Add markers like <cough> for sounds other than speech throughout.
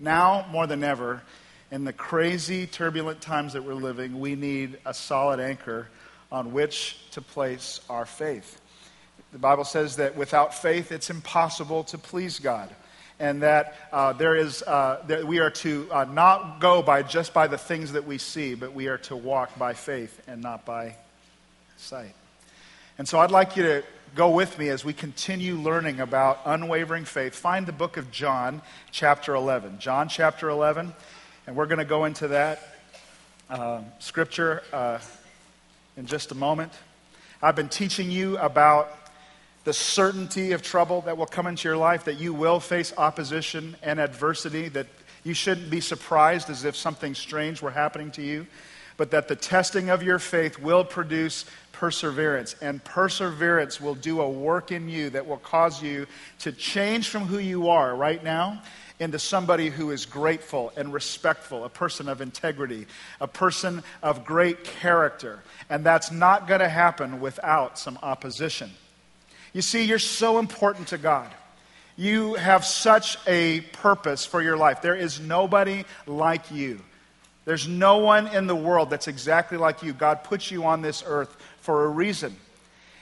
Now, more than ever, in the crazy, turbulent times that we're living, we need a solid anchor on which to place our faith. The Bible says that without faith, it's impossible to please God. And that uh, there is, uh, that we are to uh, not go by just by the things that we see, but we are to walk by faith and not by sight. And so I'd like you to go with me as we continue learning about unwavering faith. Find the book of John, chapter 11. John, chapter 11. And we're going to go into that uh, scripture uh, in just a moment. I've been teaching you about the certainty of trouble that will come into your life, that you will face opposition and adversity, that you shouldn't be surprised as if something strange were happening to you, but that the testing of your faith will produce perseverance. And perseverance will do a work in you that will cause you to change from who you are right now into somebody who is grateful and respectful, a person of integrity, a person of great character. And that's not going to happen without some opposition. You see, you're so important to God. You have such a purpose for your life. There is nobody like you. There's no one in the world that's exactly like you. God puts you on this earth for a reason.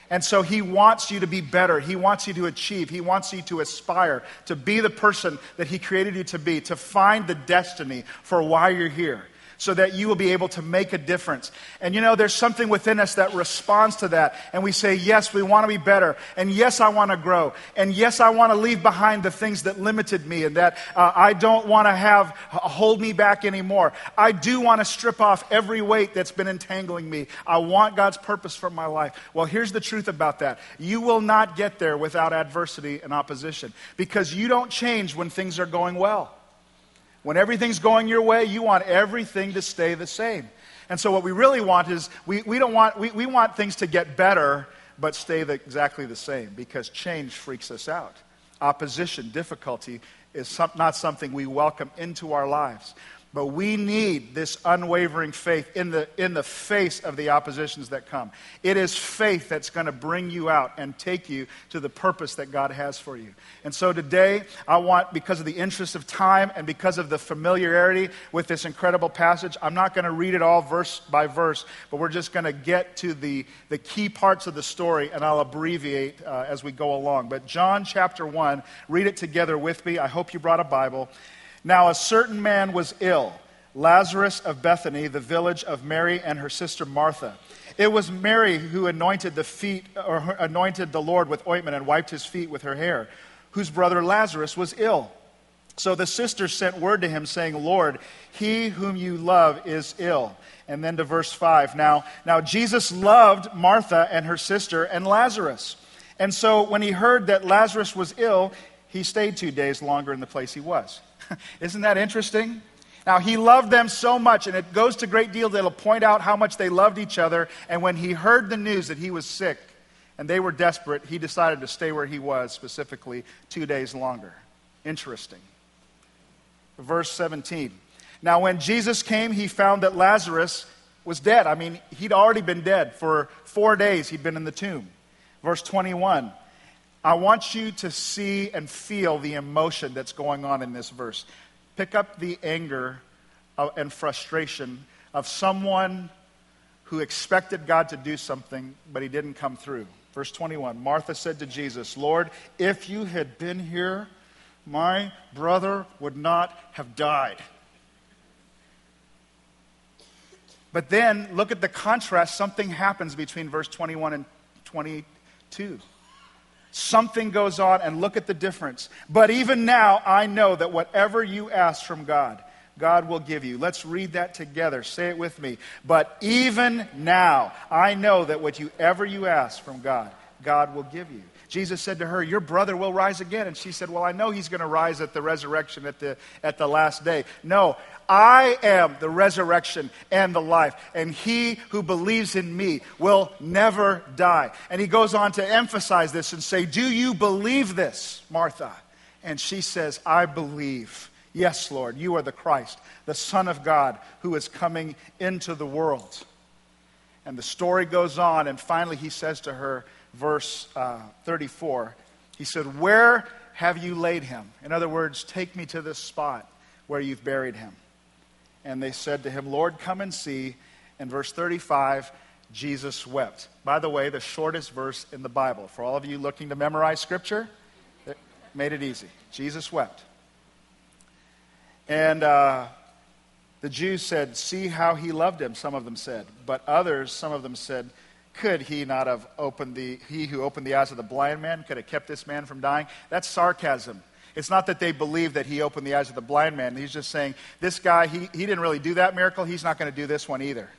And so he wants you to be better. He wants you to achieve. He wants you to aspire to be the person that he created you to be, to find the destiny for why you're here so that you will be able to make a difference. And you know, there's something within us that responds to that. And we say, yes, we want to be better. And yes, I want to grow. And yes, I want to leave behind the things that limited me and that uh, I don't want to have hold me back anymore. I do want to strip off every weight that's been entangling me. I want God's purpose for my life. Well, here's the truth about that. You will not get there without adversity and opposition because you don't change when things are going well. When everything's going your way, you want everything to stay the same. And so, what we really want is we, we, don't want, we, we want things to get better, but stay the, exactly the same because change freaks us out. Opposition, difficulty is some, not something we welcome into our lives. But we need this unwavering faith in the, in the face of the oppositions that come. It is faith that's going to bring you out and take you to the purpose that God has for you. And so today, I want, because of the interest of time and because of the familiarity with this incredible passage, I'm not going to read it all verse by verse, but we're just going to get to the, the key parts of the story and I'll abbreviate uh, as we go along. But John chapter 1, read it together with me. I hope you brought a Bible. Now, a certain man was ill, Lazarus of Bethany, the village of Mary and her sister Martha. It was Mary who anointed the feet, or anointed the Lord with ointment and wiped his feet with her hair, whose brother Lazarus was ill. So the sisters sent word to him, saying, Lord, he whom you love is ill. And then to verse 5. Now, now Jesus loved Martha and her sister and Lazarus. And so when he heard that Lazarus was ill, he stayed two days longer in the place he was. <laughs> Isn't that interesting? Now, he loved them so much, and it goes to great deal that it'll point out how much they loved each other. And when he heard the news that he was sick and they were desperate, he decided to stay where he was, specifically two days longer. Interesting. Verse 17. Now, when Jesus came, he found that Lazarus was dead. I mean, he'd already been dead for four days, he'd been in the tomb. Verse 21. I want you to see and feel the emotion that's going on in this verse. Pick up the anger uh, and frustration of someone who expected God to do something, but he didn't come through. Verse 21 Martha said to Jesus, Lord, if you had been here, my brother would not have died. But then look at the contrast. Something happens between verse 21 and 22. Something goes on, and look at the difference. But even now, I know that whatever you ask from God, God will give you. Let's read that together. Say it with me. But even now, I know that whatever you ask from God, God will give you. Jesus said to her, Your brother will rise again. And she said, Well, I know he's going to rise at the resurrection at the, at the last day. No, I am the resurrection and the life, and he who believes in me will never die. And he goes on to emphasize this and say, Do you believe this, Martha? And she says, I believe. Yes, Lord, you are the Christ, the Son of God, who is coming into the world. And the story goes on, and finally he says to her, verse uh, 34, he said, Where have you laid him? In other words, take me to this spot where you've buried him. And they said to him, Lord, come and see. In verse 35, Jesus wept. By the way, the shortest verse in the Bible. For all of you looking to memorize scripture, it made it easy. Jesus wept. And uh, the Jews said, See how he loved him, some of them said. But others, some of them said, Could he not have opened the, he who opened the eyes of the blind man, could have kept this man from dying? That's sarcasm. It's not that they believe that he opened the eyes of the blind man. He's just saying, This guy, he, he didn't really do that miracle. He's not going to do this one either.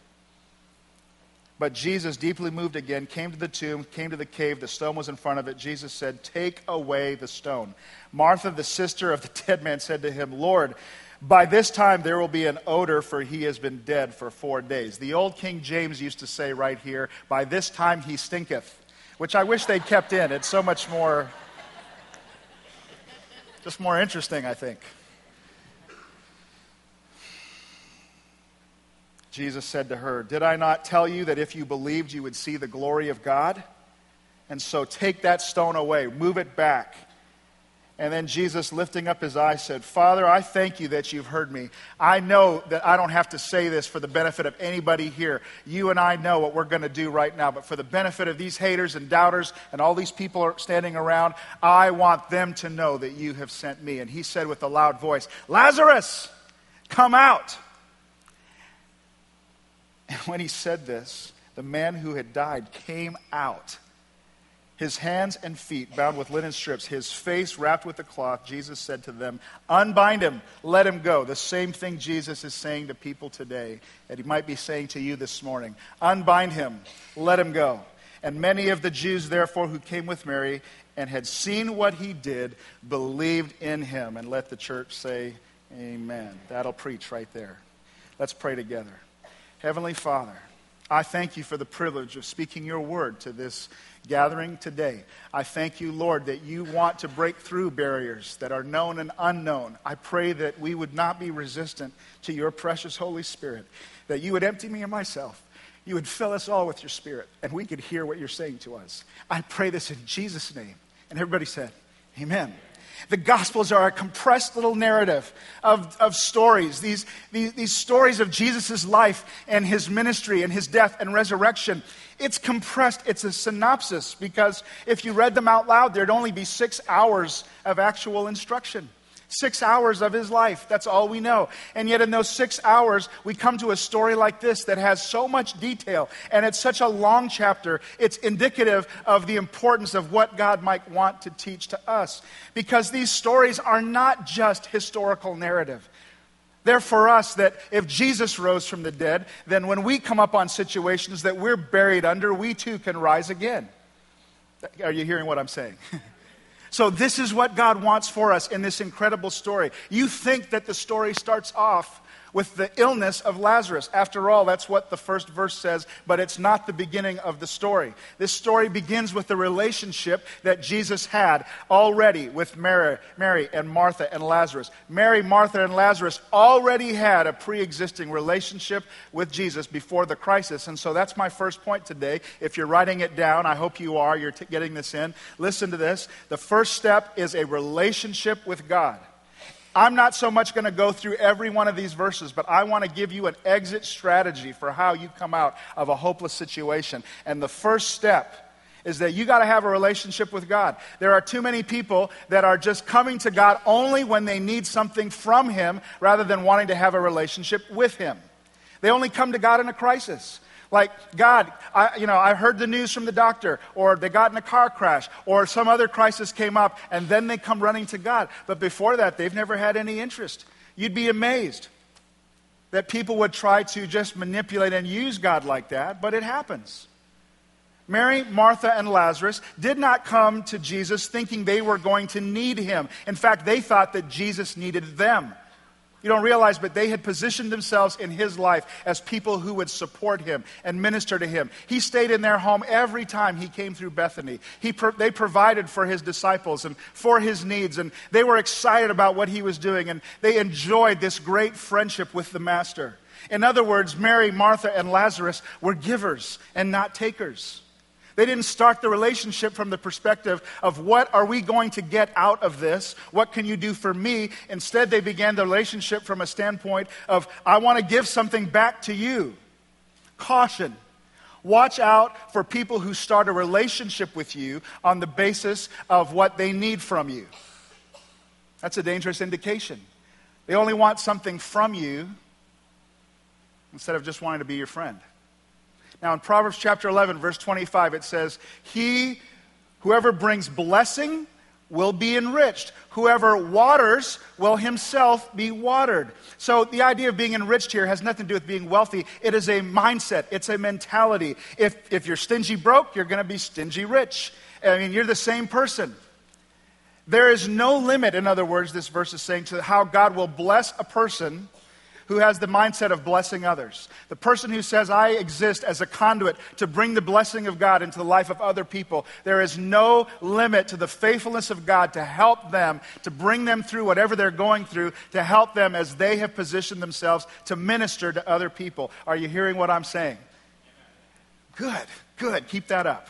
But Jesus, deeply moved again, came to the tomb, came to the cave. The stone was in front of it. Jesus said, Take away the stone. Martha, the sister of the <laughs> dead man, said to him, Lord, by this time there will be an odor, for he has been dead for four days. The old King James used to say right here, By this time he stinketh, which I wish they'd kept in. It's so much more, just more interesting, I think. Jesus said to her, Did I not tell you that if you believed, you would see the glory of God? And so take that stone away, move it back. And then Jesus, lifting up his eyes, said, Father, I thank you that you've heard me. I know that I don't have to say this for the benefit of anybody here. You and I know what we're going to do right now, but for the benefit of these haters and doubters and all these people standing around, I want them to know that you have sent me. And he said with a loud voice, Lazarus, come out. And when he said this, the man who had died came out, his hands and feet bound with linen strips, his face wrapped with a cloth. Jesus said to them, Unbind him, let him go. The same thing Jesus is saying to people today that he might be saying to you this morning. Unbind him, let him go. And many of the Jews, therefore, who came with Mary and had seen what he did, believed in him. And let the church say, Amen. That'll preach right there. Let's pray together. Heavenly Father, I thank you for the privilege of speaking your word to this gathering today. I thank you, Lord, that you want to break through barriers that are known and unknown. I pray that we would not be resistant to your precious Holy Spirit, that you would empty me of myself. You would fill us all with your spirit, and we could hear what you're saying to us. I pray this in Jesus' name. And everybody said, Amen. The Gospels are a compressed little narrative of, of stories, these, these, these stories of Jesus' life and his ministry and his death and resurrection. It's compressed, it's a synopsis because if you read them out loud, there'd only be six hours of actual instruction. Six hours of his life. That's all we know. And yet, in those six hours, we come to a story like this that has so much detail. And it's such a long chapter. It's indicative of the importance of what God might want to teach to us. Because these stories are not just historical narrative. They're for us that if Jesus rose from the dead, then when we come up on situations that we're buried under, we too can rise again. Are you hearing what I'm saying? <laughs> So, this is what God wants for us in this incredible story. You think that the story starts off with the illness of Lazarus. After all, that's what the first verse says, but it's not the beginning of the story. This story begins with the relationship that Jesus had already with Mary, Mary and Martha and Lazarus. Mary, Martha, and Lazarus already had a pre existing relationship with Jesus before the crisis. And so that's my first point today. If you're writing it down, I hope you are, you're t- getting this in. Listen to this. The first step is a relationship with God. I'm not so much going to go through every one of these verses, but I want to give you an exit strategy for how you come out of a hopeless situation. And the first step is that you got to have a relationship with God. There are too many people that are just coming to God only when they need something from Him rather than wanting to have a relationship with Him. They only come to God in a crisis. Like, God, I, you know, I heard the news from the doctor, or they got in a car crash, or some other crisis came up, and then they come running to God. But before that, they've never had any interest. You'd be amazed that people would try to just manipulate and use God like that, but it happens. Mary, Martha, and Lazarus did not come to Jesus thinking they were going to need him. In fact, they thought that Jesus needed them. You don't realize, but they had positioned themselves in his life as people who would support him and minister to him. He stayed in their home every time he came through Bethany. He pro- they provided for his disciples and for his needs, and they were excited about what he was doing, and they enjoyed this great friendship with the Master. In other words, Mary, Martha, and Lazarus were givers and not takers. They didn't start the relationship from the perspective of what are we going to get out of this? What can you do for me? Instead, they began the relationship from a standpoint of, I want to give something back to you. Caution. Watch out for people who start a relationship with you on the basis of what they need from you. That's a dangerous indication. They only want something from you instead of just wanting to be your friend. Now, in Proverbs chapter 11, verse 25, it says, He, whoever brings blessing, will be enriched. Whoever waters will himself be watered. So the idea of being enriched here has nothing to do with being wealthy. It is a mindset, it's a mentality. If, if you're stingy broke, you're going to be stingy rich. I mean, you're the same person. There is no limit, in other words, this verse is saying, to how God will bless a person who has the mindset of blessing others. The person who says, I exist as a conduit to bring the blessing of God into the life of other people. There is no limit to the faithfulness of God to help them, to bring them through whatever they're going through, to help them as they have positioned themselves to minister to other people. Are you hearing what I'm saying? Good, good. Keep that up.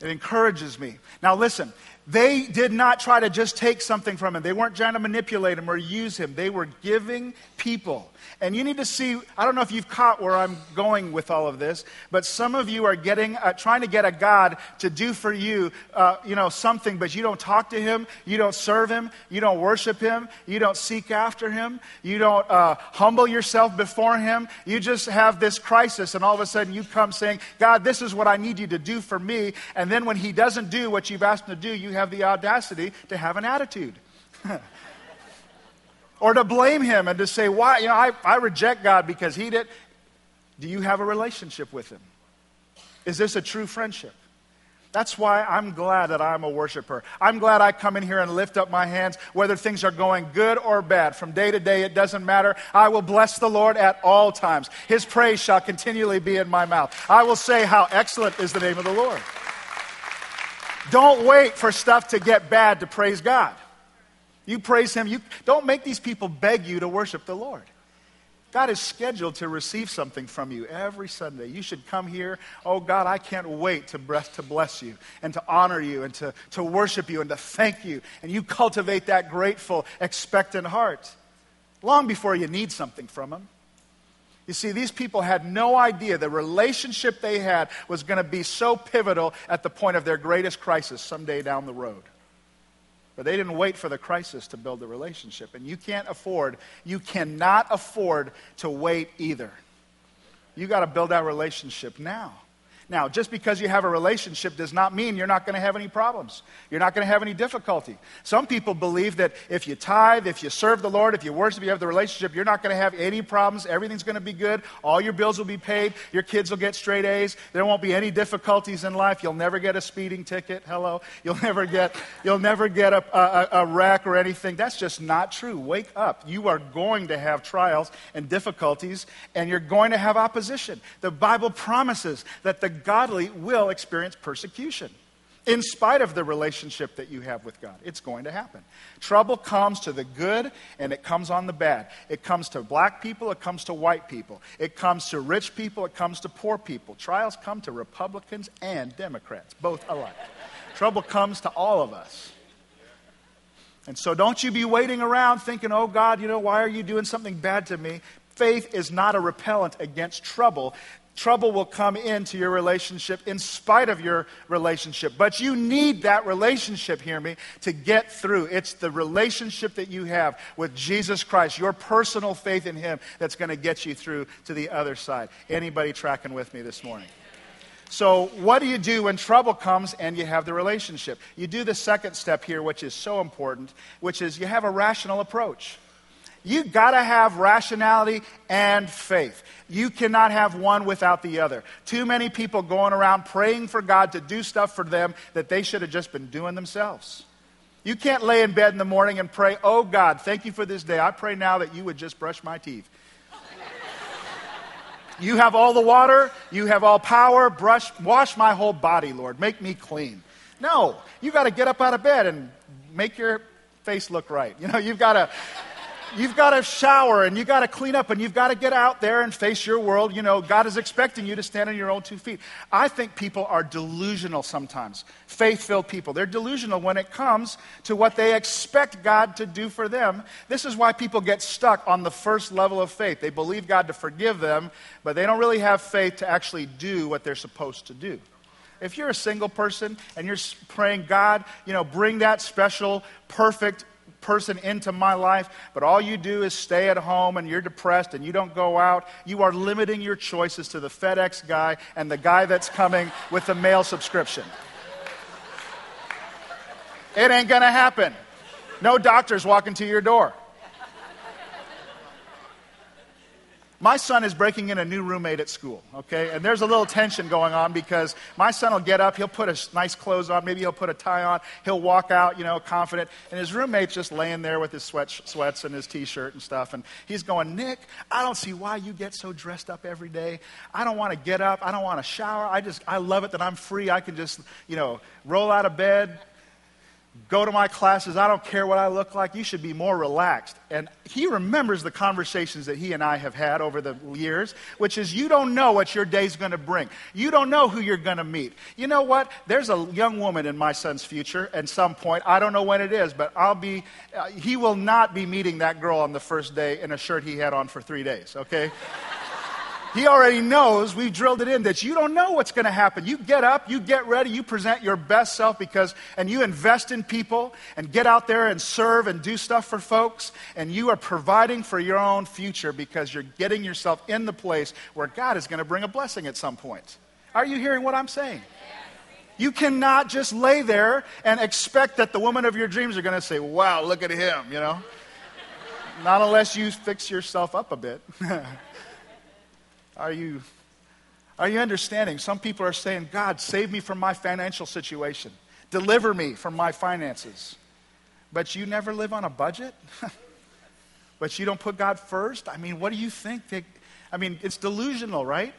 It encourages me. Now, listen, they did not try to just take something from him. They weren't trying to manipulate him or use him. They were giving people. And you need to see, I don't know if you've caught where I'm going with all of this, but some of you are getting, uh, trying to get a God to do for you, uh, you know, something, but you don't talk to him, you don't serve him, you don't worship him, you don't seek after him, you don't uh, humble yourself before him. You just have this crisis, and all of a sudden you come saying, God, this is what I need you to do for me. And then when he doesn't do what you've asked him to do, you have the audacity to have an attitude. <laughs> or to blame him and to say, why? You know, I, I reject God because he did. Do you have a relationship with him? Is this a true friendship? That's why I'm glad that I'm a worshiper. I'm glad I come in here and lift up my hands, whether things are going good or bad. From day to day, it doesn't matter. I will bless the Lord at all times. His praise shall continually be in my mouth. I will say, How excellent is the name of the Lord. Don't wait for stuff to get bad to praise God. You praise Him. You, don't make these people beg you to worship the Lord. God is scheduled to receive something from you every Sunday. You should come here. Oh, God, I can't wait to bless, to bless you and to honor you and to, to worship you and to thank you. And you cultivate that grateful, expectant heart long before you need something from Him. You see, these people had no idea the relationship they had was going to be so pivotal at the point of their greatest crisis someday down the road. But they didn't wait for the crisis to build the relationship. And you can't afford, you cannot afford to wait either. You got to build that relationship now. Now, just because you have a relationship does not mean you're not going to have any problems. You're not going to have any difficulty. Some people believe that if you tithe, if you serve the Lord, if you worship, you have the relationship, you're not going to have any problems. Everything's going to be good. All your bills will be paid. Your kids will get straight A's. There won't be any difficulties in life. You'll never get a speeding ticket. Hello. You'll <laughs> never get, you'll never get a, a, a wreck or anything. That's just not true. Wake up. You are going to have trials and difficulties, and you're going to have opposition. The Bible promises that the godly will experience persecution. In spite of the relationship that you have with God, it's going to happen. Trouble comes to the good and it comes on the bad. It comes to black people, it comes to white people. It comes to rich people, it comes to poor people. Trials come to Republicans and Democrats, both alike. Trouble comes to all of us. And so don't you be waiting around thinking, oh God, you know, why are you doing something bad to me? Faith is not a repellent against trouble trouble will come into your relationship in spite of your relationship. But you need that relationship, hear me, to get through. It's the relationship that you have with Jesus Christ, your personal faith in Him, that's going to get you through to the other side. Anybody tracking with me this morning? So, what do you do when trouble comes and you have the relationship? You do the second step here, which is so important, which is you have a rational approach. You got to have rationality and faith. You cannot have one without the other. Too many people going around praying for God to do stuff for them that they should have just been doing themselves. You can't lay in bed in the morning and pray, Oh God, thank you for this day. I pray now that you would just brush my teeth. <laughs> you have all the water, you have all power, brush, wash my whole body, Lord. Make me clean. No, you got to get up out of bed and make your face look right. You know, you've got to you've got to shower and you've got to clean up and you've got to get out there and face your world. You know, God is expecting you to stand on your own two feet. I think people are delusional sometimes, faith filled people. They're delusional when it comes to what they expect God to do for them. This is why people get stuck on the first level of faith. They believe God to forgive them, but they don't really have faith to actually do what they're supposed to do. If you're a single person and you're praying, God, you know, bring that special, perfect person into my life, but all you do is stay at home and you're depressed and you don't go out, you are limiting your choices to the FedEx guy and the guy that's coming with the mail subscription. It ain't gonna happen. No doctors walking to your door. My son is breaking in a new roommate at school, okay? And there's a little tension going on because my son will get up, he'll put a nice clothes on, maybe he'll put a tie on, he'll walk out, you know, confident, and his roommate's just laying there with his sweat, sweats and his t-shirt and stuff, and he's going, Nick, I don't see why you get so dressed up every day. I don't want to get up, I don't want to shower. I just, I love it that I'm free. I can just, you know, roll out of bed, go to my classes. I don't care what I look like. You should be more relaxed. And he remembers the conversations that he and I have had over the years, which is you don't know what your day's going to bring. You don't know who you're going to meet. You know what? There's a young woman in my son's future at some point. I don't know when it is, but I'll be, uh, he will not be meeting that girl on the first day in a shirt he had on for three days, okay? He already knows, we've drilled it in, that you don't know what's going to happen. You get up, you get ready, you present your best self because, and you invest in people and get out there and serve and do stuff for folks. And you are providing for your own future because you're getting yourself in the place where God is going to bring a blessing at some point. Are you hearing what I'm saying? You cannot just lay there and expect that the woman of your dreams are going to say, wow, look at him, you know? Not unless you fix yourself up a bit. <laughs> Are you, are you understanding? Some people are saying, God, save me from my financial situation, deliver me from my finances. But you never live on a budget? <laughs> but you don't put God first? I mean, what do you think? That, I mean, it's delusional, right?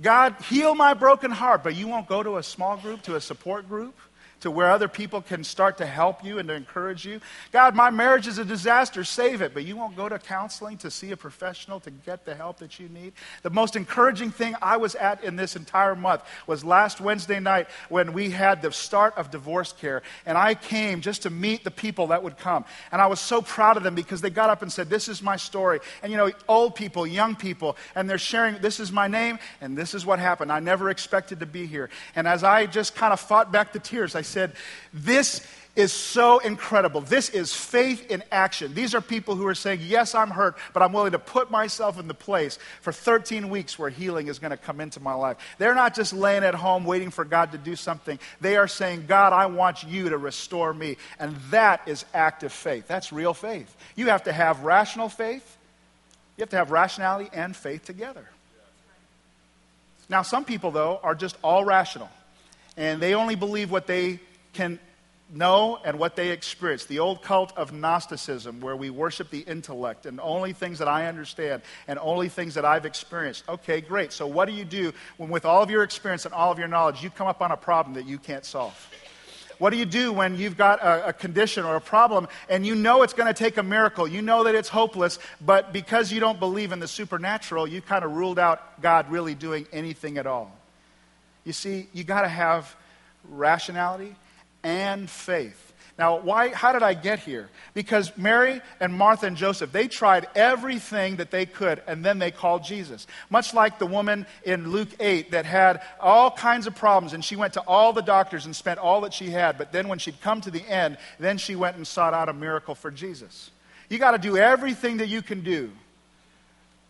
God, heal my broken heart, but you won't go to a small group, to a support group? To where other people can start to help you and to encourage you. God, my marriage is a disaster, save it. But you won't go to counseling to see a professional to get the help that you need. The most encouraging thing I was at in this entire month was last Wednesday night when we had the start of divorce care. And I came just to meet the people that would come. And I was so proud of them because they got up and said, This is my story. And you know, old people, young people, and they're sharing, This is my name, and this is what happened. I never expected to be here. And as I just kind of fought back the tears, I said, This is so incredible. This is faith in action. These are people who are saying, Yes, I'm hurt, but I'm willing to put myself in the place for 13 weeks where healing is going to come into my life. They're not just laying at home waiting for God to do something. They are saying, God, I want you to restore me. And that is active faith. That's real faith. You have to have rational faith, you have to have rationality and faith together. Now, some people, though, are just all rational, and they only believe what they can know and what they experience. The old cult of Gnosticism, where we worship the intellect and only things that I understand and only things that I've experienced. Okay, great. So, what do you do when, with all of your experience and all of your knowledge, you come up on a problem that you can't solve? What do you do when you've got a, a condition or a problem and you know it's going to take a miracle? You know that it's hopeless, but because you don't believe in the supernatural, you kind of ruled out God really doing anything at all. You see, you got to have rationality and faith. Now, why, how did I get here? Because Mary and Martha and Joseph, they tried everything that they could, and then they called Jesus. Much like the woman in Luke 8 that had all kinds of problems, and she went to all the doctors and spent all that she had, but then when she'd come to the end, then she went and sought out a miracle for Jesus. You got to do everything that you can do.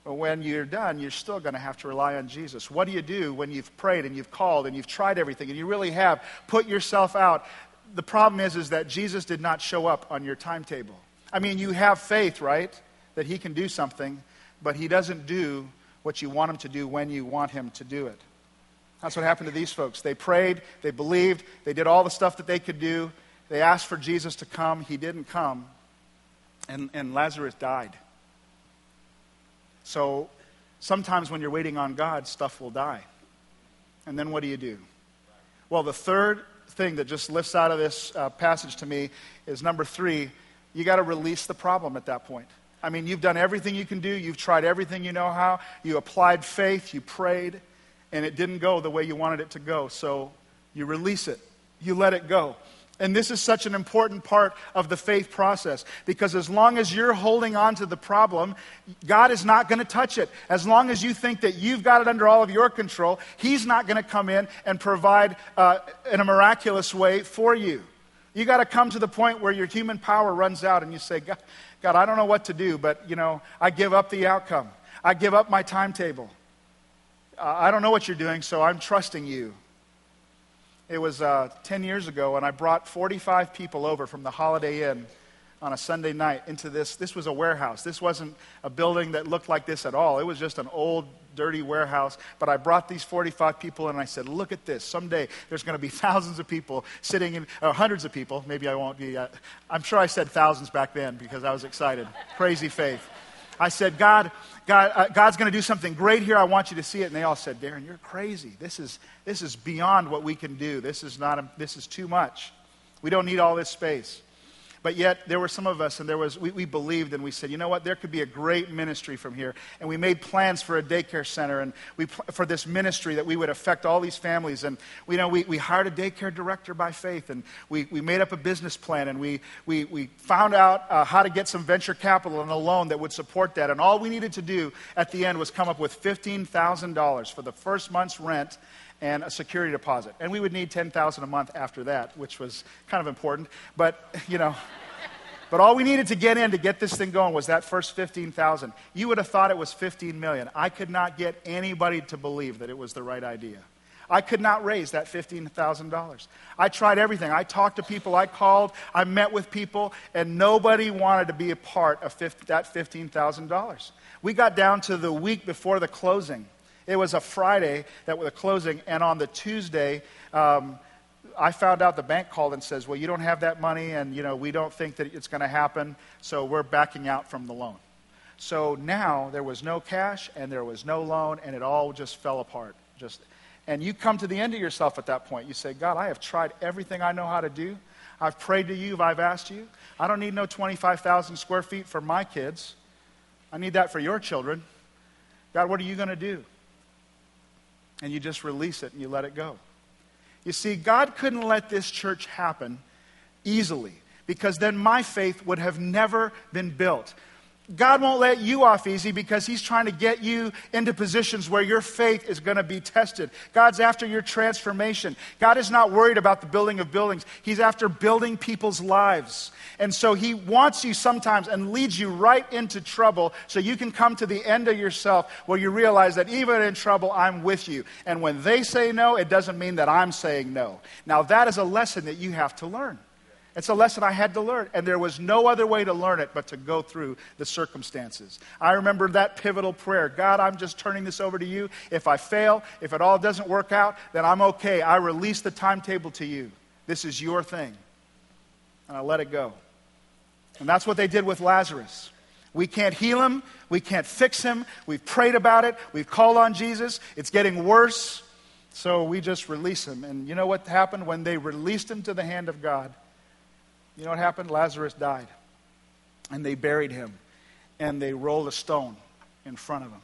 But when you're done, you're still going to have to rely on Jesus. What do you do when you've prayed and you've called and you've tried everything and you really have put yourself out? the problem is, is that Jesus did not show up on your timetable. I mean, you have faith, right? That he can do something, but he doesn't do what you want him to do when you want him to do it. That's what happened to these folks. They prayed, they believed, they did all the stuff that they could do. They asked for Jesus to come. He didn't come. And, and Lazarus died. So sometimes when you're waiting on God, stuff will die. And then what do you do? Well, the third thing that just lifts out of this uh, passage to me is number three, you got to release the problem at that point. I mean, you've done everything you can do. You've tried everything you know how. You applied faith. You prayed, and it didn't go the way you wanted it to go. So you release it, you let it go. And this is such an important part of the faith process because as long as you're holding on to the problem, God is not going to touch it. As long as you think that you've got it under all of your control, He's not going to come in and provide uh, in a miraculous way for you. You got to come to the point where your human power runs out and you say, God, God, I don't know what to do, but you know, I give up the outcome. I give up my timetable. I don't know what you're doing, so I'm trusting you. It was uh, 10 years ago, and I brought 45 people over from the Holiday Inn on a Sunday night into this. This was a warehouse. This wasn't a building that looked like this at all. It was just an old, dirty warehouse. But I brought these 45 people and I said, Look at this. Someday there's going to be <laughs> thousands of people sitting in, or hundreds of people. Maybe I won't be. Uh, I'm sure I said thousands back then because I was excited. Crazy faith. I said, God, God, uh, God's going to do something great here. I want you to see it. And they all said, Darryn, you're crazy. This is, this is beyond what we can do. This is, not a, this is too much. We don't need all this space. But yet, there were some of us, and there was, we, we, believed, and we said, you know what, there could be a great ministry from here. And we made plans for a daycare center and we, for this ministry that we would affect all these families. And we, know, we, we hired a daycare director by faith, and we, we made up a business plan, and we, we, we found out uh, how to get some venture capital and a loan that would support that. And all we needed to do at the end was come up with $15,000 for the first month's rent and a security deposit. And we would need 10,000 a month after that, which was kind of important. But, you know, but all we needed to get in to get this thing going was that first 15,000. You would have thought it was 15 million. I could not get anybody to believe that it was the right idea. I could not raise that $15,000. I tried everything. I talked to people, I called, I met with people, and nobody wanted to be a part of that $15,000. We got down to the week before the closing it was a Friday that was the closing, and on the Tuesday, um, I found out the bank called and says, "Well, you don't have that money, and you know we don't think that it's going to happen, so we're backing out from the loan." So now there was no cash and there was no loan, and it all just fell apart. Just, and you come to the end of yourself at that point. You say, "God, I have tried everything I know how to do. I've prayed to you. I've asked you. I don't need no 25,000 square feet for my kids. I need that for your children. God, what are you going to do?" And you just release it and you let it go. You see, God couldn't let this church happen easily because then my faith would have never been built. God won't let you off easy because He's trying to get you into positions where your faith is going to be tested. God's after your transformation. God is not worried about the building of buildings, He's after building people's lives. And so He wants you sometimes and leads you right into trouble so you can come to the end of yourself where you realize that even in trouble, I'm with you. And when they say no, it doesn't mean that I'm saying no. Now, that is a lesson that you have to learn. It's a lesson I had to learn, and there was no other way to learn it but to go through the circumstances. I remember that pivotal prayer God, I'm just turning this over to you. If I fail, if it all doesn't work out, then I'm okay. I release the timetable to you. This is your thing. And I let it go. And that's what they did with Lazarus. We can't heal him. We can't fix him. We've prayed about it. We've called on Jesus. It's getting worse. So we just release him. And you know what happened when they released him to the hand of God? You know what happened? Lazarus died. And they buried him. And they rolled a stone in front of him.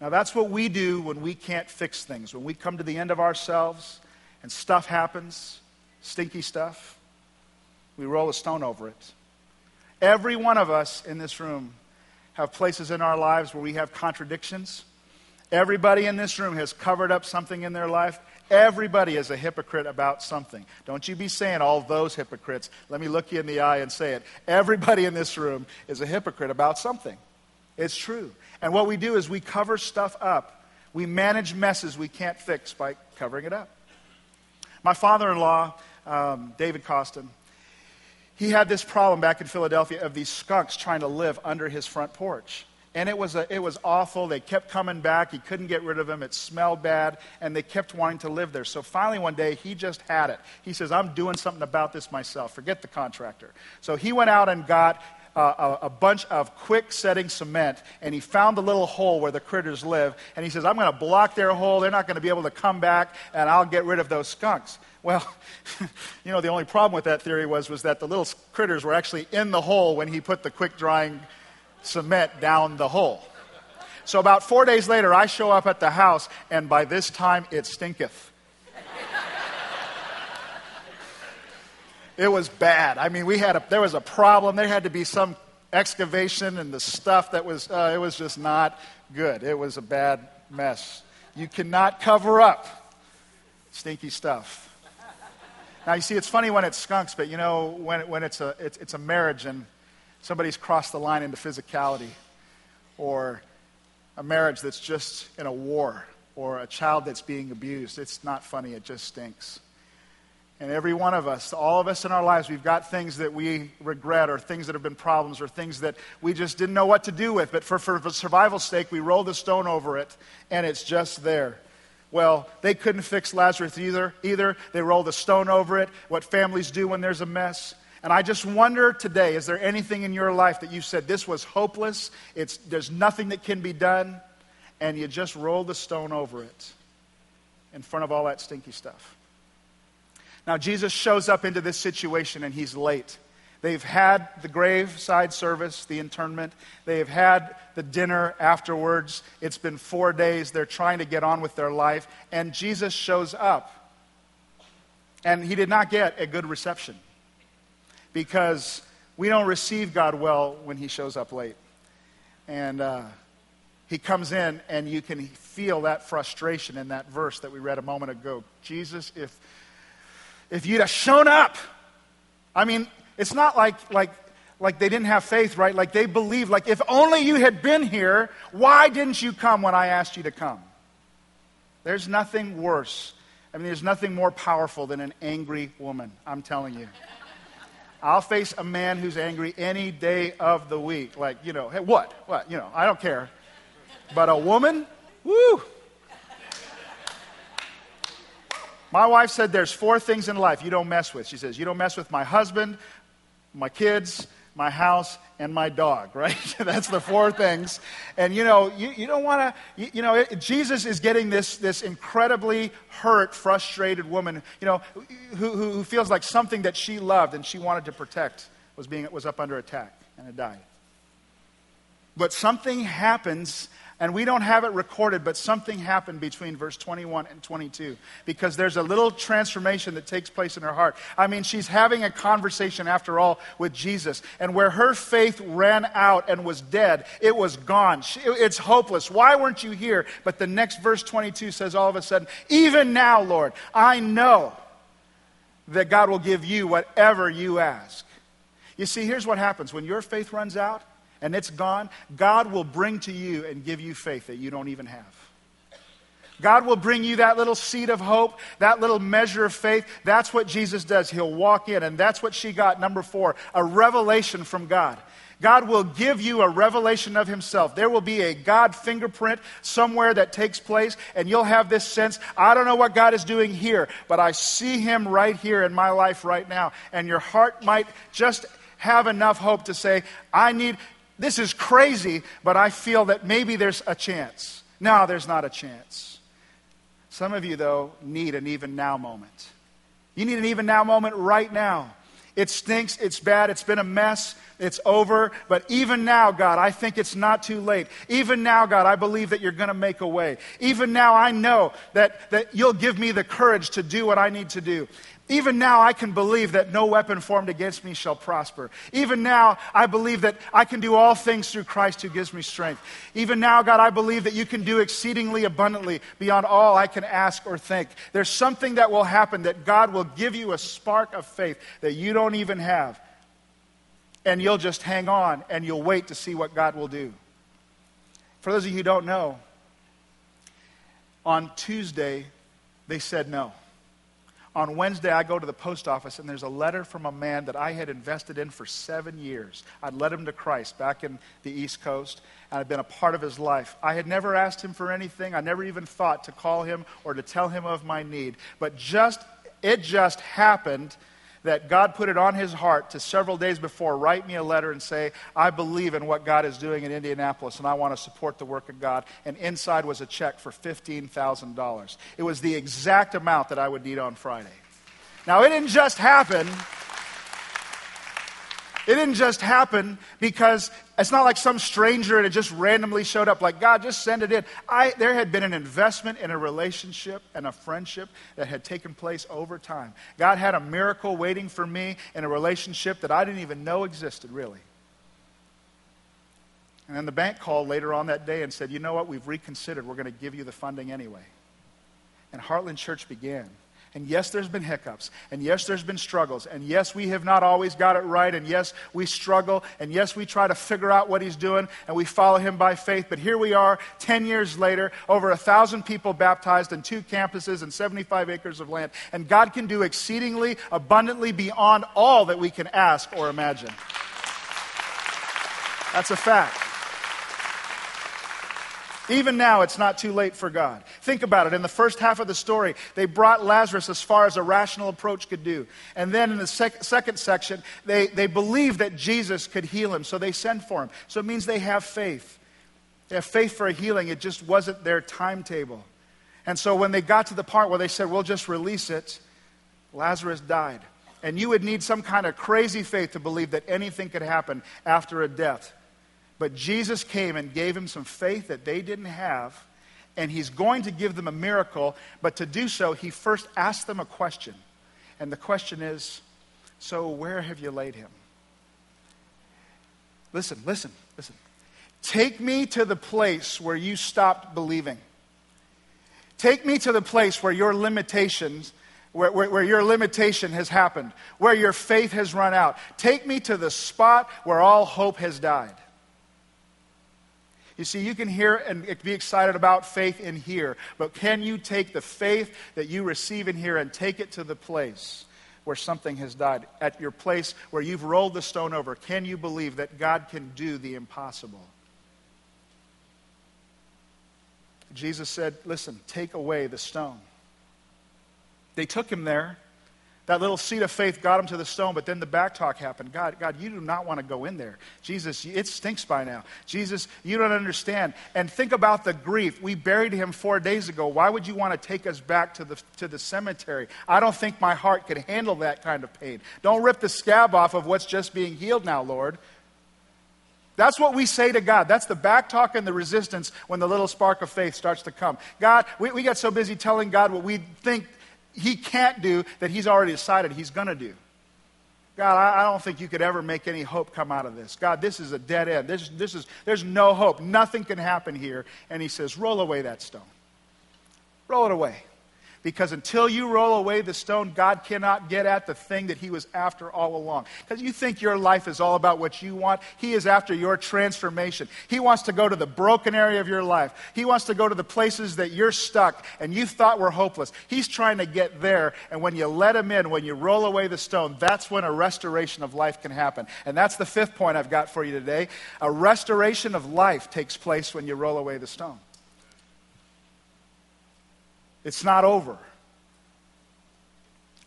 Now, that's what we do when we can't fix things. When we come to the end of ourselves and stuff happens, stinky stuff, we roll a stone over it. Every one of us in this room have places in our lives where we have contradictions. Everybody in this room has covered up something in their life. Everybody is a hypocrite about something. Don't you be saying all those hypocrites. Let me look you in the eye and say it. Everybody in this room is a hypocrite about something. It's true. And what we do is we cover stuff up. We manage messes we can't fix by covering it up. My father in law, um, David Costin, he had this problem back in Philadelphia of these skunks trying to live under his front porch. And it was, a, it was awful. They kept coming back. He couldn't get rid of them. It smelled bad. And they kept wanting to live there. So finally, one day, he just had it. He says, I'm doing something about this myself. Forget the contractor. So he went out and got uh, a, a, bunch of quick setting cement and he found the little hole where the critters live. And he says, I'm going to block their hole. They're not going to be able to come back and I'll get rid of those skunks. Well, <laughs> you know, the only problem with that theory was, was that the little critters were actually in the hole when he put the quick drying cement down the hole. So about four days later, I show up at the house, and by this time it stinketh. it was bad. I mean, we had a, there was a problem. There had to be some excavation, and the stuff that was, uh, it was just not good. It was a bad mess. You cannot cover up stinky stuff. Now, you see, it's funny when it's skunks, but you know, when, when it's, a, it's, it's a marriage and somebody's crossed the line into physicality, or a marriage that's just in a war or a child that's being abused. It's not funny, it just stinks. And every one of us, all of us in our lives, we've got things that we regret or things that have been problems or things that we just didn't know what to do with. But for, for survival's sake, we roll the stone over it and it's just there. Well, they couldn't fix Lazarus either. Either they rolled the stone over it. What families do when there's a mess. And I just wonder today is there anything in your life that you said this was hopeless? It's, there's nothing that can be done, and you just rolled the stone over it in front of all that stinky stuff? Now, Jesus shows up into this situation and he's late. They've had the graveside service, the internment. They have had the dinner afterwards. It's been four days. They're trying to get on with their life. And Jesus shows up. And he did not get a good reception because we don't receive God well when He shows up late. And uh, He comes in, and you can feel that frustration in that verse that we read a moment ago. Jesus, if, if you'd have shown up, I mean, it's not like, like, like they didn't have faith, right? Like they believed, like, if only you had been here, why didn't you come when I asked you to come? There's nothing worse. I mean, there's nothing more powerful than an angry woman, I'm telling you. I'll face a man who's angry any day of the week. Like, you know, hey, what? What? You know, I don't care. But a woman, woo. My wife said there's four things in life you don't mess with. She says, You don't mess with my husband, my kids, my house, and my dog, right? <laughs> That's the four things. And you know, you, you don't want to, you, you, know, it, Jesus is getting this, this incredibly hurt, frustrated woman, you know, who, who, who feels like something that she loved and she wanted to protect was, being, was up under attack and it died. But something happens and we don't have it recorded, but something happened between verse 21 and 22 because there's a little transformation that takes place in her heart. I mean, she's having a conversation, after all, with Jesus. And where her faith ran out and was dead, it was gone. She, it's hopeless. Why weren't you here? But the next verse 22 says all of a sudden, Even now, Lord, I know that God will give you whatever you ask. You see, here's what happens when your faith runs out and it's gone, God will bring to you and give you faith that you don't even have. God will bring you that little seed of hope, that little measure of faith. That's what Jesus does. He'll walk in, and that's what she got. Number four, a revelation from God. God will give you a revelation of Himself. There will be a God fingerprint somewhere that takes place, and you'll have this sense I don't know what God is doing here, but I see Him right here in my life right now. And your heart might just have enough hope to say, I need, this is crazy, but I feel that maybe there's a chance. No, there's not a chance. Some of you, though, need an even now moment. You need an even now moment right now. It stinks, it's bad, it's been a mess, it's over. But even now, God, I think it's not too late. Even now, God, I believe that you're going to make a way. Even now, I know that, that you'll give me the courage to do what I need to do. Even now, I can believe that no weapon formed against me shall prosper. Even now, I believe that I can do all things through Christ who gives me strength. Even now, God, I believe that you can do exceedingly abundantly beyond all I can ask or think. There's something that will happen that God will give you a spark of faith that you don't even have. And you'll just hang on and you'll wait to see what God will do. For those of you who don't know, on Tuesday, they said no on Wednesday, I go to the post office and there's a letter from a man that I had invested in for seven years. I'd led him to Christ back in the East Coast, and I'd been a part of his life. I had never asked him for anything. I never even thought to call him or to tell him of my need. But just, it just happened that God put it on his heart to several days before write me a letter and say, I believe in what God is doing in Indianapolis and I want to support the work of God. And inside was a check for $15,000. It was the exact amount that I would need on Friday. Now, it didn't just happen. It didn't just happen because it's not like some stranger and it just randomly showed up. Like, God, just send it in. I, there had been an investment in a relationship and a friendship that had taken place over time. God had a miracle waiting for me in a relationship that I didn't even know existed, really. And then the bank called later on that day and said, You know what? We've reconsidered. We're going to give you the funding anyway. And Heartland Church began. And yes, there's been hiccups. And yes, there's been struggles. And yes, we have not always got it right. And yes, we struggle. And yes, we try to figure out what he's doing and we follow him by faith. But here we are, 10 years later, over a thousand people baptized in two campuses and 75 acres of land. And God can do exceedingly abundantly beyond all that we can ask or imagine. That's a fact. Even now, it's not too late for God. Think about it. In the first half of the story, they brought Lazarus as far as a rational approach could do. And then in the sec- second section, they, they believe that Jesus could heal him, so they send for him. So it means they have faith. They have faith for a healing. It just wasn't their timetable. And so when they got to the part where they said, we'll just release it, Lazarus died. And you would need some kind of crazy faith to believe that anything could happen after a death. But Jesus came and gave him some faith that they didn't have, and he's going to give them a miracle. But to do so, he first asked them a question. And the question is So, where have you laid him? Listen, listen, listen. Take me to the place where you stopped believing. Take me to the place where your limitations where, where, where, your limitation has happened, where your faith has run out. Take me to the spot where all hope has died. You see, you can hear and be excited about faith in here, but can you take the faith that you receive in here and take it to the place where something has died? At your place where you've rolled the stone over, can you believe that God can do the impossible? Jesus said, Listen, take away the stone. They took him there. That little seed of faith got him to the stone, but then the back talk happened. God, God, you do not want to go in there. Jesus, it stinks by now. Jesus, you don't understand. And think about the grief. We buried him four days ago. Why would you want to take us back to the, to the cemetery? I don't think my heart could handle that kind of pain. Don't rip the scab off of what's just being healed now, Lord. That's what we say to God. That's the back talk and the resistance when the little spark of faith starts to come. God, we, we get so busy telling God what we think he can't do that he's already decided he's going to do. God, I, I, don't think you could ever make any hope come out of this. God, this is a dead end. This, this is, there's no hope. Nothing can happen here. And he says, roll away that stone. Roll it away. Because until you roll away the stone, God cannot get at the thing that He was after all along. Because you think your life is all about what you want. He is after your transformation. He wants to go to the broken area of your life. He wants to go to the places that you're stuck and you thought were hopeless. He's trying to get there. And when you let Him in, when you roll away the stone, that's when a restoration of life can happen. And that's the fifth point I've got for you today. A restoration of life takes place when you roll away the stone. It's not over.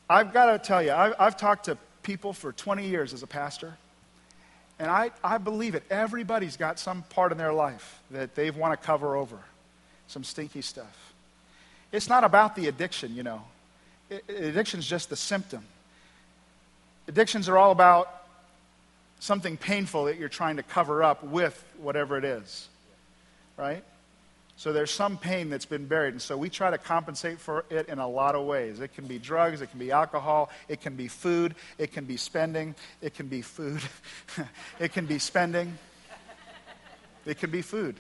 I've got to tell you, I've, I've talked to people for 20 years as a pastor, and I, I believe it. Everybody's got some part in their life that they want to cover over, some stinky stuff. It's not about the addiction, you know. Addiction's just the symptom. Addictions are all about something painful that you're trying to cover up with whatever it is, right? So there's some pain that's been buried. And so we try to compensate for it in a lot of ways. It can be drugs, it can be alcohol, it can be food, it can be spending, it can be food, <laughs> it can be spending, it can be food,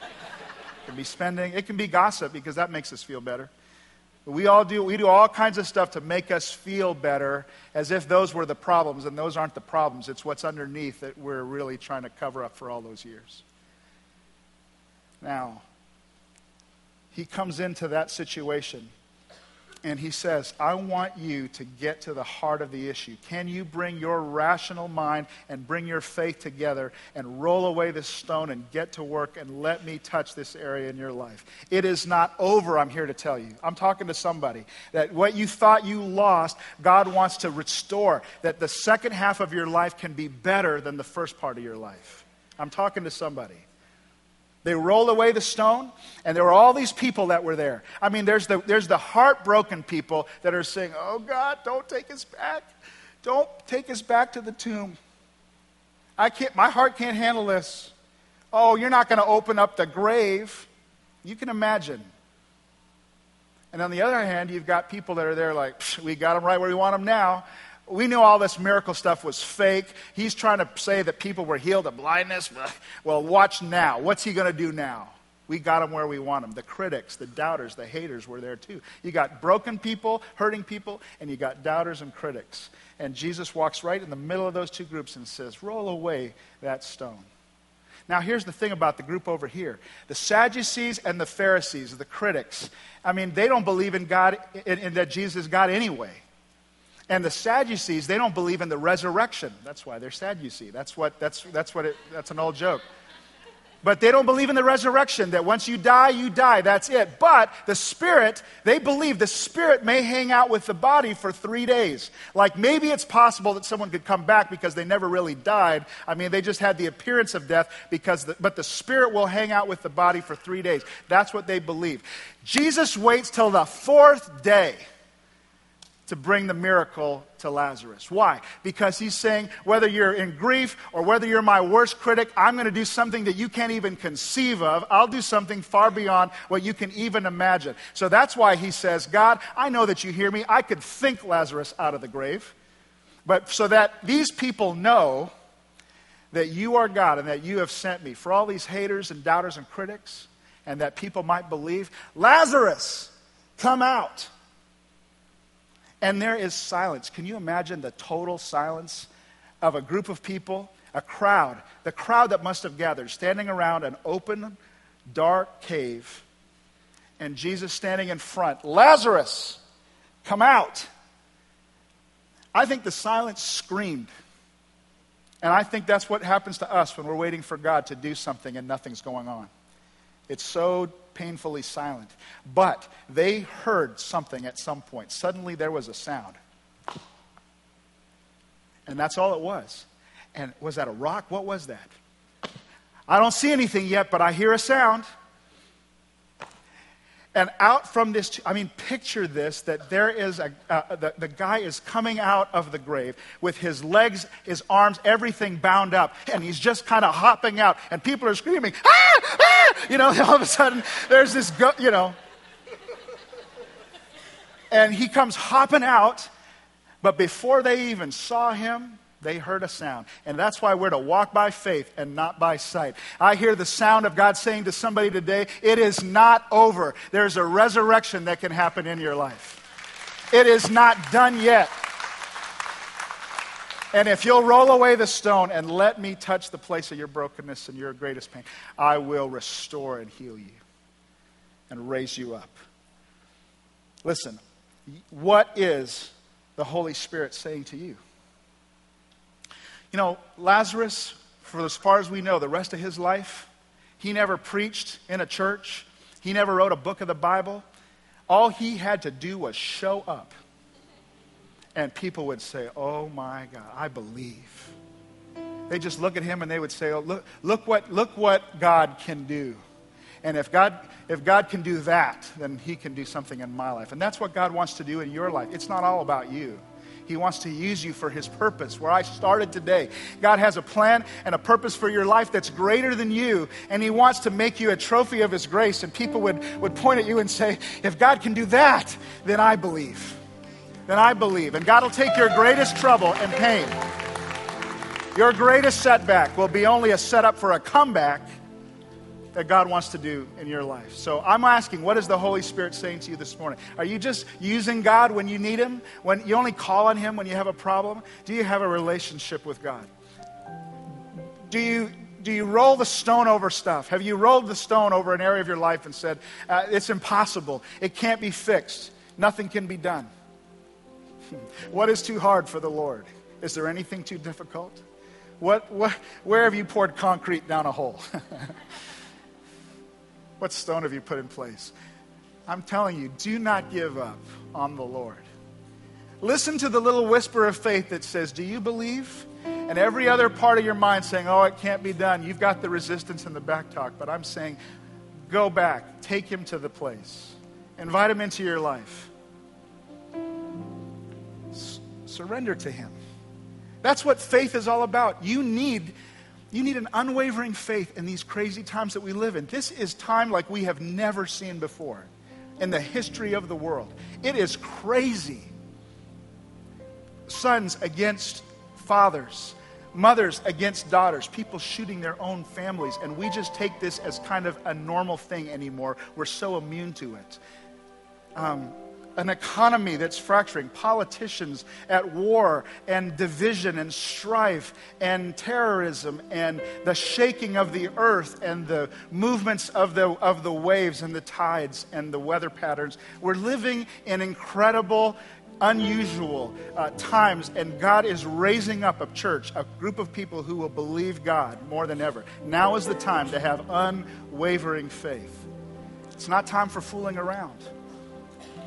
it can be spending, it can be gossip because that makes us feel better. We all do, we do all kinds of stuff to make us feel better as if those were the problems, and those aren't the problems. It's what's underneath that we're really trying to cover up for all those years. Now, he comes into that situation And he says, I want you to get to the heart of the issue. Can you bring your rational mind and bring your faith together and roll away this stone and get to work and let me touch this area in your life? It is not over, I'm here to tell you. I'm talking to somebody that what you thought you lost, God wants to restore, that the second half of your life can be better than the first part of your life. I'm talking to somebody. They rolled away the stone, and there were all these people that were there. I mean, there's the, there's the heartbroken people that are saying, Oh God, don't take us back. Don't take us back to the tomb. I can't, my heart can't handle this. Oh, you're not going to open up the grave. You can imagine. And on the other hand, you've got people that are there like, we got them right where we want them now we knew all this miracle stuff was fake. He's trying to say that people were healed of blindness. <laughs> Well, watch now. What's he going to do now? We got him where we want him. The critics, the doubters, the haters were there too. You got broken people, hurting people, and you got doubters and critics. And Jesus walks right in the middle of those two groups and says, Roll away that stone. Now, here's the thing about the group over here the Sadducees and the Pharisees, the critics. I mean, they don't believe in God, in, in that Jesus is God anyway. And the Sadducees, they don't believe in the resurrection. That's why they're Sadducee. That's what that's that's what it that's an old joke. But they don't believe in the resurrection, that once you die, you die. That's it. But the spirit, they believe the spirit may hang out with the body for three days. Like maybe it's possible that someone could come back because they never really died. I mean, they just had the appearance of death because, the, but the spirit will hang out with the body for three days. That's what they believe. Jesus waits till the fourth day to bring the miracle to Lazarus. Why? Because he's saying, whether you're in grief or whether you're my worst critic, I'm going to do something that you can't even conceive of. I'll do something far beyond what you can even imagine. So that's why he says, God, I know that you hear me. I could think Lazarus out of the grave. But so that these people know that you are God and that you have sent me for all these haters and doubters and critics, and that people might believe, Lazarus, come out. And there is silence. Can you imagine the total silence of a group of people, a crowd, the crowd that must have gathered, standing around an open, dark cave, and Jesus standing in front? Lazarus, come out. I think the silence screamed. And I think that's what happens to us when we're waiting for God to do something and nothing's going on. It's so painfully silent. But they heard something at some point. Suddenly there was a sound. And that's all it was. And was that a rock? What was that? I don't see anything yet, but I hear a sound. And out from this, I mean, picture this that there is a, uh, the, the guy is coming out of the grave with his legs, his arms, everything bound up, and he's just kind of hopping out, and people are screaming, ah, ah! You know, <laughs> all of a sudden, there's this, go, you know. And he comes hopping out, but before they even saw him, they heard a sound. And that's why we're to walk by faith and not by sight. I hear the sound of God saying to somebody today, it is not over. There's a resurrection that can happen in your life. It is not done yet. And if you'll roll away the stone and let me touch the place of your brokenness and your greatest pain, I will restore and heal you and raise you up. Listen, what is the Holy Spirit saying to you? You know, Lazarus, for as far as we know, the rest of his life, he never preached in a church, he never wrote a book of the Bible. All he had to do was show up. And people would say, Oh my God, I believe. They just look at him and they would say, oh, look, look, what, look what God can do. And if God, if God can do that, then he can do something in my life. And that's what God wants to do in your life. It's not all about you. He wants to use you for His purpose. Where I started today, God has a plan and a purpose for your life that's greater than you, and He wants to make you a trophy of His grace. And people would, would point at you and say, If God can do that, then I believe. Then I believe. And God will take your greatest trouble and pain. Your greatest setback will be only a setup for a comeback that God wants to do in your life. So I'm asking, what is the Holy Spirit saying to you this morning? Are you just using God when you need Him? When you only call on Him when you have a problem? Do you have a relationship with God? Do you, do you roll the stone over stuff? Have you rolled the stone over an area of your life and said, uh, it's impossible, it can't be fixed? Nothing can be done. <laughs> What is too hard for the Lord? Is there anything too difficult? What, what, where have you poured concrete down a hole? <laughs> what stone have you put in place? I'm telling you, do not give up on the Lord. Listen to the little whisper of faith that says, Do you believe? And every other part of your mind saying, Oh, it can't be done. You've got the resistance and the back talk. But I'm saying, Go back. Take him to the place. Invite him into your life. S- surrender to him. That's what faith is all about. You need, you need an unwavering faith in these crazy times that we live in. This is time like we have never seen before in the history of the world. It is crazy. Sons against fathers, mothers against daughters, people shooting their own families, and we just take this as kind of a normal thing anymore. We're so immune to it. Um, an economy that's fracturing, politicians at war, and division and strife, and terrorism, and the shaking of the earth, and the movements of the, of the waves, and the tides, and the weather patterns. We're living in incredible, unusual uh, times, and God is raising up a church, a group of people who will believe God more than ever. Now is the time to have unwavering faith. It's not time for fooling around.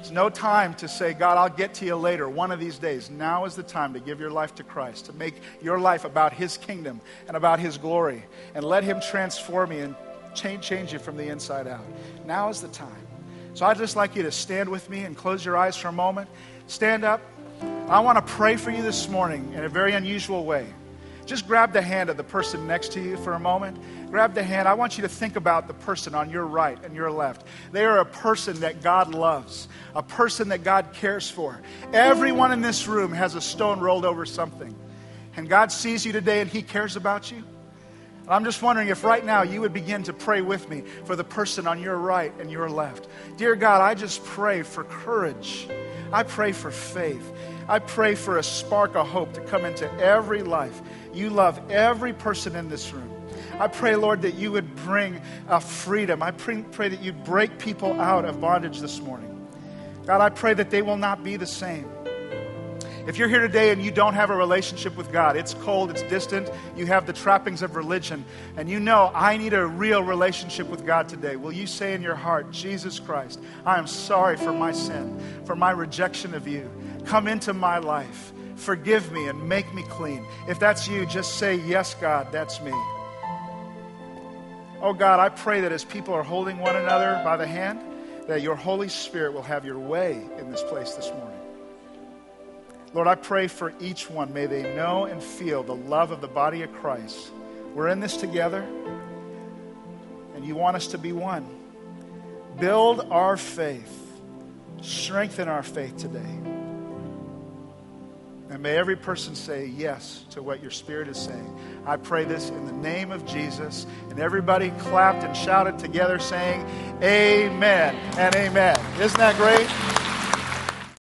It's no time to say, God, I'll get to you later, one of these days. Now is the time to give your life to Christ, to make your life about His kingdom and about His glory, and let Him transform you and change, change you from the inside out. Now is the time. So I'd just like you to stand with me and close your eyes for a moment. Stand up. I want to pray for you this morning in a very unusual way. Just grab the hand of the person next to you for a moment. Grab the hand. I want you to think about the person on your right and your left. They are a person that God loves, a person that God cares for. Everyone in this room has a stone rolled over something. And God sees you today and He cares about you. I'm just wondering if right now you would begin to pray with me for the person on your right and your left. Dear God, I just pray for courage. I pray for faith. I pray for a spark of hope to come into every life. You love every person in this room. I pray, Lord, that you would bring a freedom. I pray, pray that you'd break people out of bondage this morning. God, I pray that they will not be the same. If you're here today and you don't have a relationship with God, it's cold, it's distant, you have the trappings of religion, and you know, I need a real relationship with God today, will you say in your heart, Jesus Christ, I am sorry for my sin, for my rejection of you. Come into my life. Forgive me and make me clean. If that's you, just say, Yes, God, that's me. Oh God, I pray that as people are holding one another by the hand, that your Holy Spirit will have your way in this place this morning. Lord, I pray for each one. May they know and feel the love of the body of Christ. We're in this together, and you want us to be one. Build our faith, strengthen our faith today. And may every person say yes to what your Spirit is saying. I pray this in the name of Jesus. And everybody clapped and shouted together, saying, Amen and amen. Isn't that great?